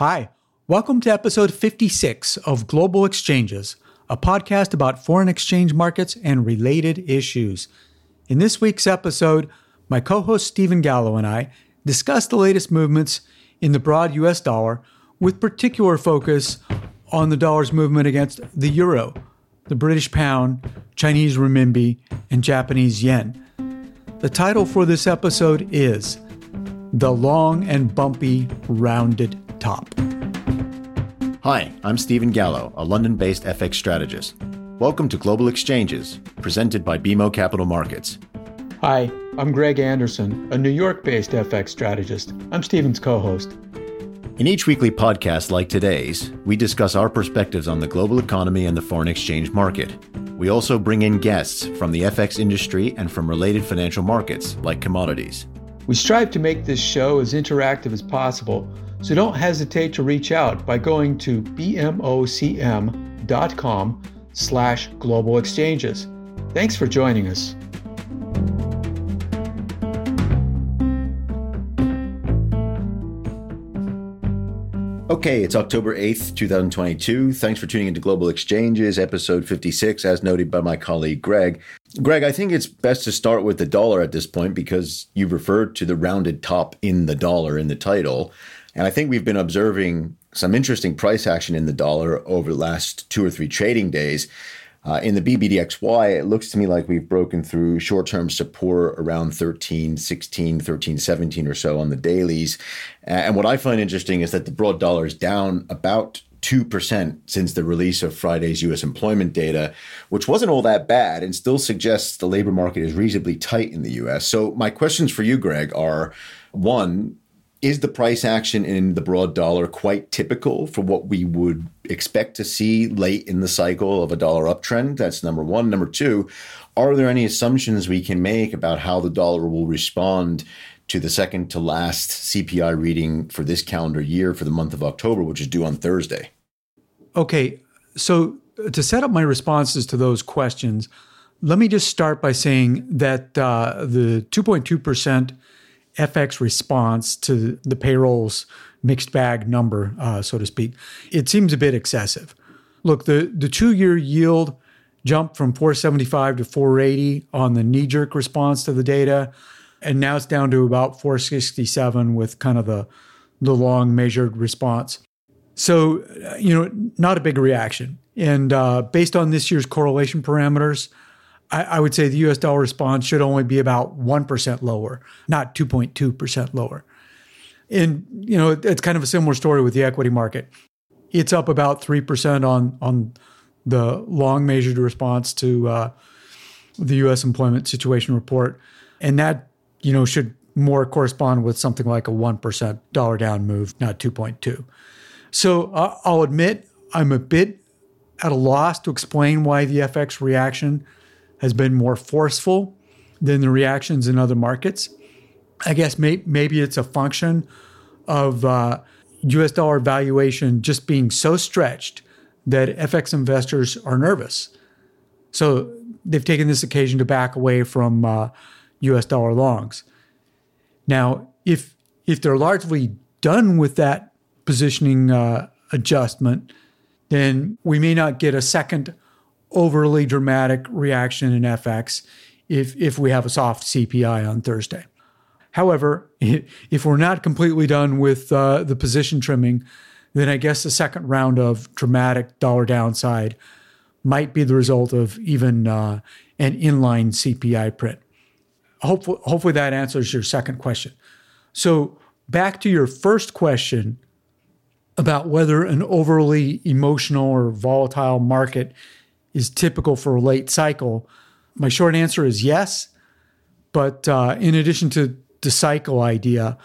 Hi, welcome to episode 56 of Global Exchanges, a podcast about foreign exchange markets and related issues. In this week's episode, my co host Stephen Gallo and I discuss the latest movements in the broad US dollar with particular focus on the dollar's movement against the euro, the British pound, Chinese renminbi, and Japanese yen. The title for this episode is The Long and Bumpy Rounded top. Hi, I'm Stephen Gallo, a London based FX strategist. Welcome to Global Exchanges, presented by BMO Capital Markets. Hi, I'm Greg Anderson, a New York based FX strategist. I'm Stephen's co host. In each weekly podcast like today's, we discuss our perspectives on the global economy and the foreign exchange market. We also bring in guests from the FX industry and from related financial markets like commodities. We strive to make this show as interactive as possible so don't hesitate to reach out by going to bmocm.com slash global exchanges. Thanks for joining us. Okay, it's October 8th, 2022. Thanks for tuning into Global Exchanges, episode 56, as noted by my colleague Greg. Greg, I think it's best to start with the dollar at this point because you referred to the rounded top in the dollar in the title. And I think we've been observing some interesting price action in the dollar over the last two or three trading days. Uh, in the BBDXY, it looks to me like we've broken through short term support around 13, 16, 13, 17 or so on the dailies. And what I find interesting is that the broad dollar is down about 2% since the release of Friday's US employment data, which wasn't all that bad and still suggests the labor market is reasonably tight in the US. So, my questions for you, Greg, are one, is the price action in the broad dollar quite typical for what we would expect to see late in the cycle of a dollar uptrend? That's number one. Number two, are there any assumptions we can make about how the dollar will respond to the second to last CPI reading for this calendar year for the month of October, which is due on Thursday? Okay. So, to set up my responses to those questions, let me just start by saying that uh, the 2.2% FX response to the payrolls mixed bag number, uh, so to speak, it seems a bit excessive. Look, the, the two year yield jumped from 475 to 480 on the knee jerk response to the data. And now it's down to about 467 with kind of the, the long measured response. So, uh, you know, not a big reaction. And uh, based on this year's correlation parameters, I, I would say the US dollar response should only be about 1% lower, not 2.2% lower. And, you know, it's kind of a similar story with the equity market. It's up about 3% on, on the long measured response to uh, the US employment situation report. And that, you know, should more correspond with something like a 1% dollar down move, not 2.2. So uh, I'll admit I'm a bit at a loss to explain why the FX reaction has been more forceful than the reactions in other markets. I guess may, maybe it's a function of uh, US dollar valuation just being so stretched that FX investors are nervous. So they've taken this occasion to back away from uh, US dollar longs. Now, if if they're largely done with that positioning uh, adjustment, then we may not get a second overly dramatic reaction in FX if, if we have a soft CPI on Thursday. However, if we're not completely done with uh, the position trimming, then I guess the second round of dramatic dollar downside might be the result of even uh, an inline CPI print. Hopefully, hopefully that answers your second question. So, back to your first question about whether an overly emotional or volatile market is typical for a late cycle? My short answer is yes. But uh, in addition to the cycle idea,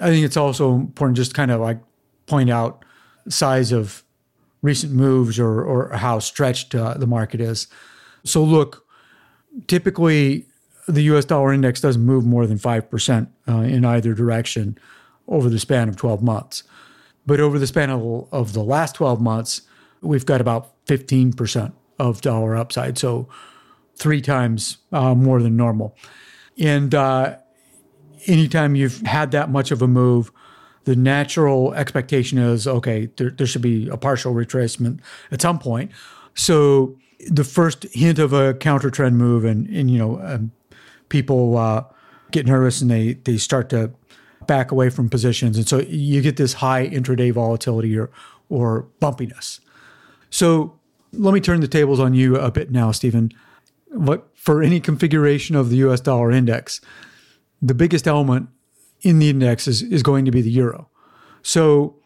I think it's also important just kind of like point out size of recent moves or, or how stretched uh, the market is. So, look, typically the US dollar index doesn't move more than 5% uh, in either direction over the span of 12 months. But over the span of, of the last 12 months, we've got about 15% of dollar upside. So three times uh, more than normal. And uh, anytime you've had that much of a move, the natural expectation is okay, there, there should be a partial retracement at some point. So the first hint of a counter trend move, and and you know, um, people uh, get nervous and they they start to back away from positions, and so you get this high intraday volatility or or bumpiness. So let me turn the tables on you a bit now, Stephen. What for any configuration of the U.S. dollar index, the biggest element in the index is, is going to be the euro. So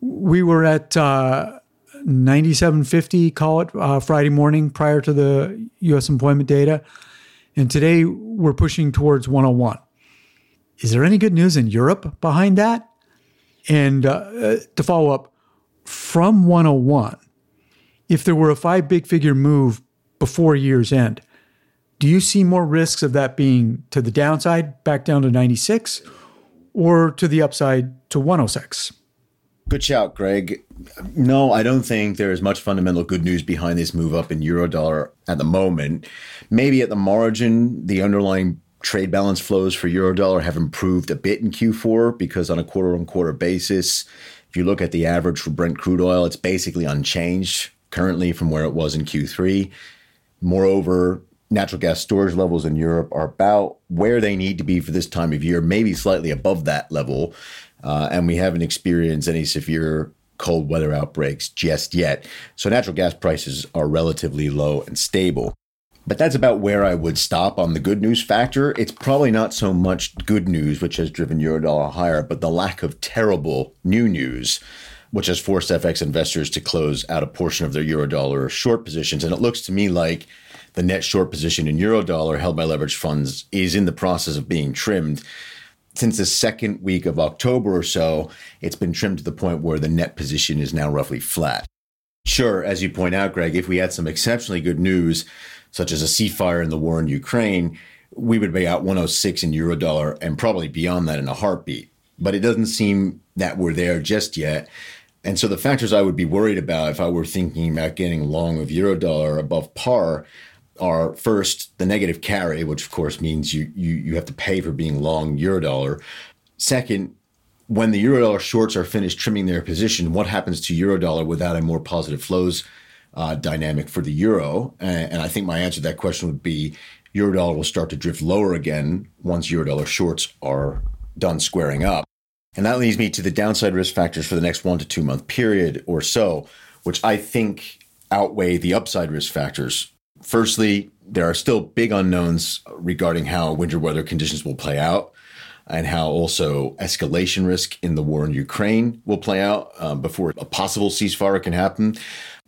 we were at uh, 97.50, call it uh, Friday morning prior to the U.S. employment data, and today we're pushing towards 101. Is there any good news in Europe behind that? And uh, to follow up, from 101, if there were a five big figure move before year's end, do you see more risks of that being to the downside, back down to 96, or to the upside to 106? Good shout, Greg. No, I don't think there is much fundamental good news behind this move up in eurodollar at the moment. Maybe at the margin, the underlying trade balance flows for eurodollar have improved a bit in Q4 because on a quarter on quarter basis, if you look at the average for Brent crude oil, it's basically unchanged currently from where it was in Q3. Moreover, natural gas storage levels in Europe are about where they need to be for this time of year, maybe slightly above that level. Uh, and we haven't experienced any severe cold weather outbreaks just yet. So natural gas prices are relatively low and stable. But that's about where I would stop on the good news factor. It's probably not so much good news, which has driven Eurodollar higher, but the lack of terrible new news, which has forced FX investors to close out a portion of their Eurodollar short positions. And it looks to me like the net short position in Eurodollar held by leveraged funds is in the process of being trimmed. Since the second week of October or so, it's been trimmed to the point where the net position is now roughly flat. Sure, as you point out, Greg, if we had some exceptionally good news, such as a ceasefire in the war in Ukraine, we would be out 106 in eurodollar and probably beyond that in a heartbeat. But it doesn't seem that we're there just yet. And so the factors I would be worried about if I were thinking about getting long of eurodollar above par are first the negative carry, which of course means you you you have to pay for being long eurodollar. Second, when the eurodollar shorts are finished trimming their position, what happens to eurodollar without a more positive flows uh, dynamic for the euro. And, and, I think my answer to that question would be eurodollar will start to drift lower again once eurodollar shorts are done squaring up. And that leads me to the downside risk factors for the next one to two month period or so, which I think outweigh the upside risk factors. Firstly, there are still big unknowns regarding how winter weather conditions will play out and how also escalation risk in the war in Ukraine will play out um, before a possible ceasefire can happen.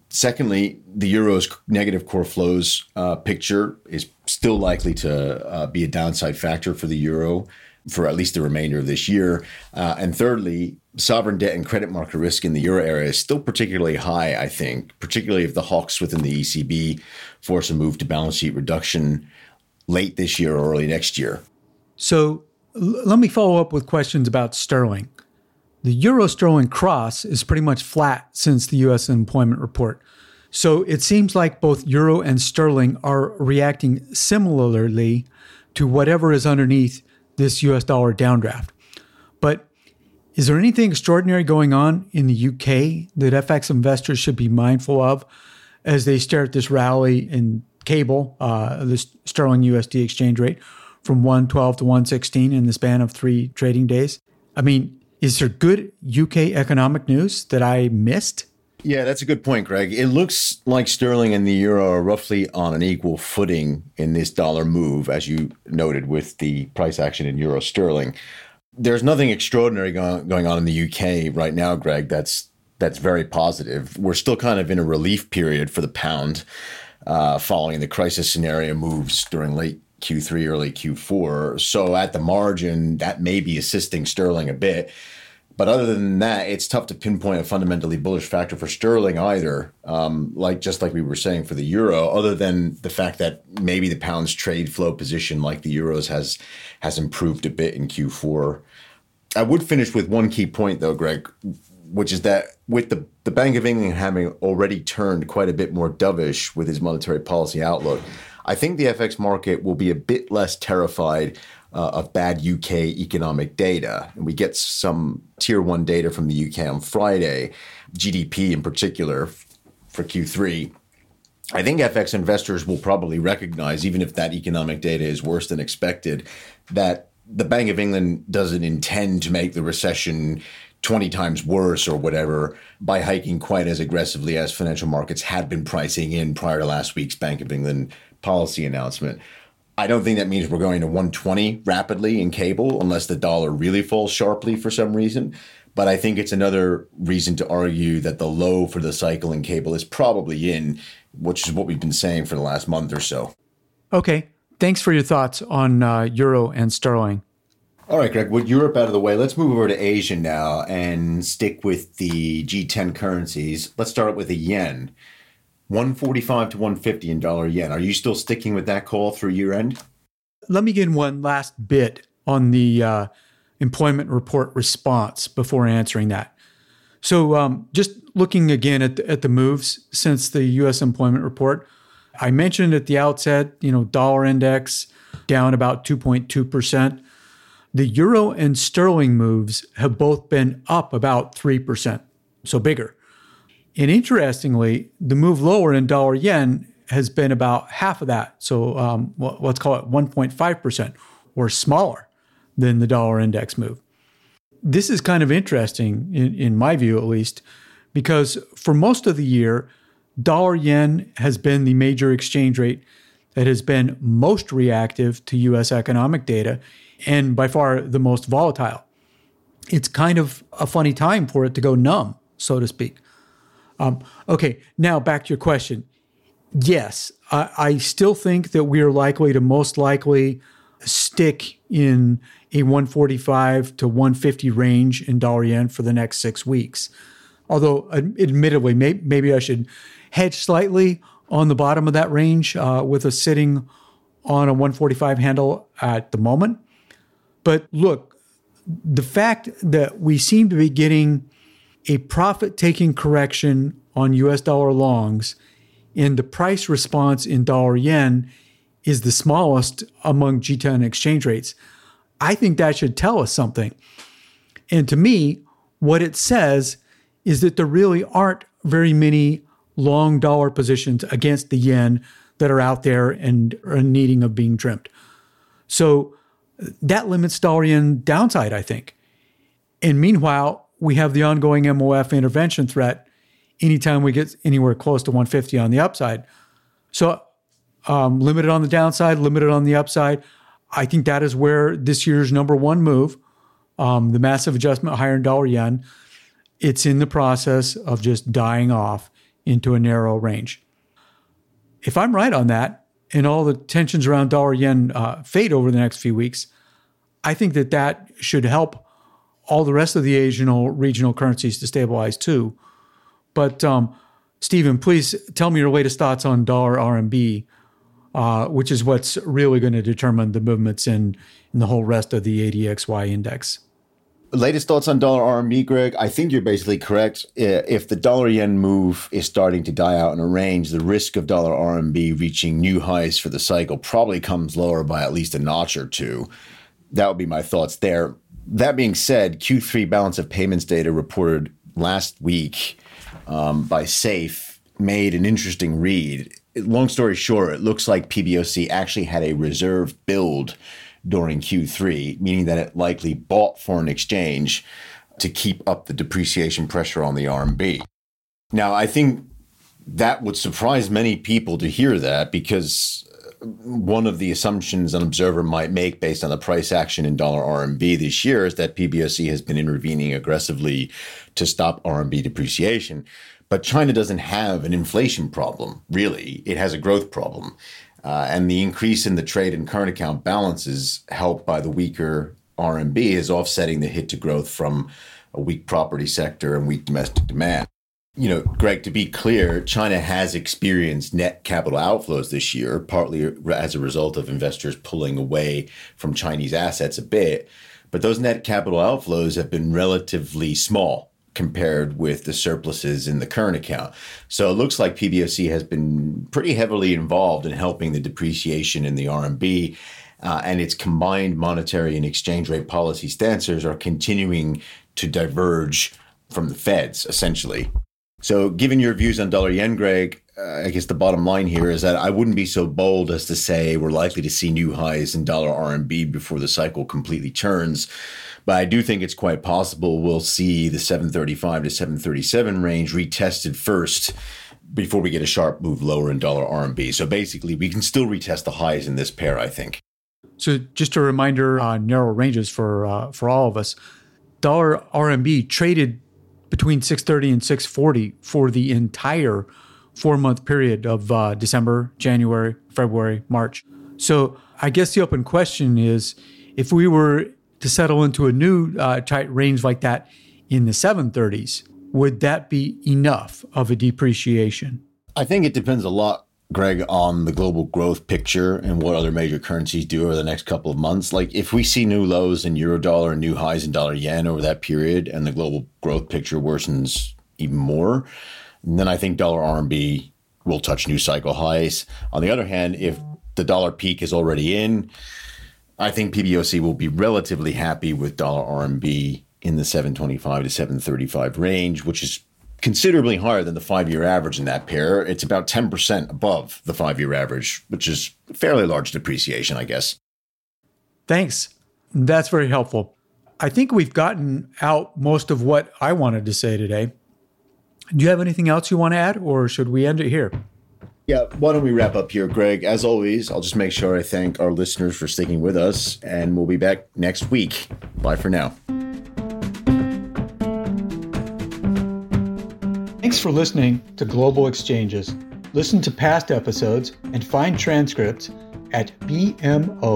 Secondly, the euro's negative core flows uh, picture is still likely to uh, be a downside factor for the euro for at least the remainder of this year. Uh, and thirdly, sovereign debt and credit market risk in the euro area is still particularly high, I think, particularly if the hawks within the ECB force a move to balance sheet reduction late this year or early next year. So l- let me follow up with questions about sterling. The euro sterling cross is pretty much flat since the US employment report. So it seems like both euro and sterling are reacting similarly to whatever is underneath this US dollar downdraft. But is there anything extraordinary going on in the UK that FX investors should be mindful of as they stare at this rally in cable, uh, this sterling USD exchange rate from 112 to 116 in the span of three trading days? I mean, is there good UK economic news that I missed? Yeah, that's a good point, Greg. It looks like sterling and the euro are roughly on an equal footing in this dollar move, as you noted with the price action in euro sterling. There's nothing extraordinary going on in the UK right now, Greg. That's that's very positive. We're still kind of in a relief period for the pound, uh, following the crisis scenario moves during late Q3, early Q4. So at the margin, that may be assisting Sterling a bit. But other than that, it's tough to pinpoint a fundamentally bullish factor for sterling either. Um, like just like we were saying for the euro, other than the fact that maybe the pound's trade flow position, like the euros, has has improved a bit in Q4. I would finish with one key point though, Greg, which is that with the the Bank of England having already turned quite a bit more dovish with his monetary policy outlook, I think the FX market will be a bit less terrified uh, of bad UK economic data. And we get some tier one data from the UK on Friday, GDP in particular for Q3. I think FX investors will probably recognize, even if that economic data is worse than expected, that the Bank of England doesn't intend to make the recession 20 times worse or whatever by hiking quite as aggressively as financial markets had been pricing in prior to last week's Bank of England policy announcement. I don't think that means we're going to 120 rapidly in cable unless the dollar really falls sharply for some reason. But I think it's another reason to argue that the low for the cycle in cable is probably in, which is what we've been saying for the last month or so. Okay. Thanks for your thoughts on uh, euro and sterling. All right, Greg, with Europe out of the way, let's move over to Asia now and stick with the G10 currencies. Let's start with the yen. 145 to 150 in dollar yen. Are you still sticking with that call through year end? Let me get in one last bit on the uh, employment report response before answering that. So, um, just looking again at the, at the moves since the U.S. employment report, I mentioned at the outset, you know, dollar index down about 2.2 percent. The euro and sterling moves have both been up about 3 percent, so bigger. And interestingly, the move lower in dollar yen has been about half of that. So um, let's call it 1.5% or smaller than the dollar index move. This is kind of interesting, in, in my view at least, because for most of the year, dollar yen has been the major exchange rate that has been most reactive to US economic data and by far the most volatile. It's kind of a funny time for it to go numb, so to speak. Um, okay, now back to your question. Yes, I, I still think that we are likely to most likely stick in a 145 to 150 range in dollar yen for the next six weeks. Although, admittedly, may, maybe I should hedge slightly on the bottom of that range uh, with a sitting on a 145 handle at the moment. But look, the fact that we seem to be getting a profit taking correction on US dollar longs, and the price response in dollar yen is the smallest among G10 exchange rates. I think that should tell us something. And to me, what it says is that there really aren't very many long dollar positions against the yen that are out there and are needing of being trimmed. So that limits dollar yen downside, I think. And meanwhile, we have the ongoing MOF intervention threat anytime we get anywhere close to 150 on the upside. So, um, limited on the downside, limited on the upside. I think that is where this year's number one move, um, the massive adjustment higher in dollar yen, it's in the process of just dying off into a narrow range. If I'm right on that, and all the tensions around dollar yen uh, fade over the next few weeks, I think that that should help all the rest of the Asian regional currencies to stabilize too. But um, Stephen, please tell me your latest thoughts on dollar RMB, uh, which is what's really going to determine the movements in, in the whole rest of the ADXY index. Latest thoughts on dollar RMB, Greg? I think you're basically correct. If the dollar yen move is starting to die out in a range, the risk of dollar RMB reaching new highs for the cycle probably comes lower by at least a notch or two. That would be my thoughts there that being said, Q3 balance of payments data reported last week um, by SAFE made an interesting read. Long story short, it looks like PBOC actually had a reserve build during Q3, meaning that it likely bought foreign exchange to keep up the depreciation pressure on the RMB. Now, I think that would surprise many people to hear that because one of the assumptions an observer might make based on the price action in dollar RMB this year is that PBOC has been intervening aggressively to stop RMB depreciation. But China doesn't have an inflation problem, really. It has a growth problem. Uh, and the increase in the trade and current account balances, helped by the weaker RMB, is offsetting the hit to growth from a weak property sector and weak domestic demand you know, Greg, to be clear, China has experienced net capital outflows this year, partly as a result of investors pulling away from Chinese assets a bit. But those net capital outflows have been relatively small compared with the surpluses in the current account. So it looks like PBOC has been pretty heavily involved in helping the depreciation in the RMB. uh, and its combined monetary and exchange rate policy stances are continuing to diverge from the Fed's, essentially. So, given your views on dollar yen, Greg, uh, I guess the bottom line here is that I wouldn't be so bold as to say we're likely to see new highs in dollar RMB before the cycle completely turns. But I do think it's quite possible we'll see the 735 to 737 range retested first before we get a sharp move lower in dollar RMB. So basically, we can still retest the highs in this pair, I think. So just a reminder on narrow ranges for uh, for all of us. Dollar RMB traded between 630 and 640 for the entire four month period of uh, December, January, February, March. So I guess the open question is if we were to settle into a new uh, tight range like that in the 730s, would that be enough of a depreciation? I think it depends a lot, Greg, on the global growth picture and what other major currencies do over the next couple of months. Like if we see new lows in euro dollar and new highs in dollar yen over that period and the global growth picture worsens even more, then I think dollar RMB will touch new cycle highs. On the other hand, if the dollar peak is already in, I think PBOC will be relatively happy with dollar RMB in the 725 to 735 range, which is considerably higher than the five year average in that pair. It's about 10% above the five year average, which is fairly large depreciation, I guess. Thanks. That's very helpful. I think we've gotten out most of what I wanted to say today. Do you have anything else you want to add, or should we end it here? Yeah, why don't we wrap up here, Greg? As always, I'll just make sure I thank our listeners for sticking with us, and we'll be back next week. Bye for now. Thanks for listening to Global Exchanges. Listen to past episodes and find transcripts at bmocm.com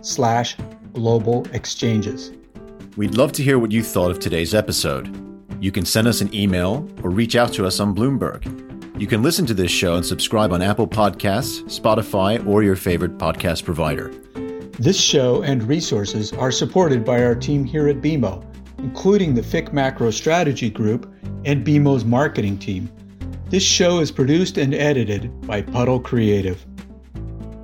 slash global exchanges. We'd love to hear what you thought of today's episode. You can send us an email or reach out to us on Bloomberg. You can listen to this show and subscribe on Apple Podcasts, Spotify, or your favorite podcast provider. This show and resources are supported by our team here at BMO, including the FIC Macro Strategy Group and BMO's marketing team. This show is produced and edited by Puddle Creative.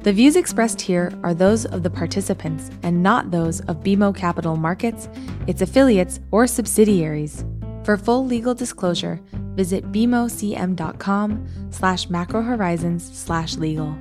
The views expressed here are those of the participants and not those of BMO Capital Markets, its affiliates, or subsidiaries. For full legal disclosure, visit bmocm.com slash macrohorizons slash legal.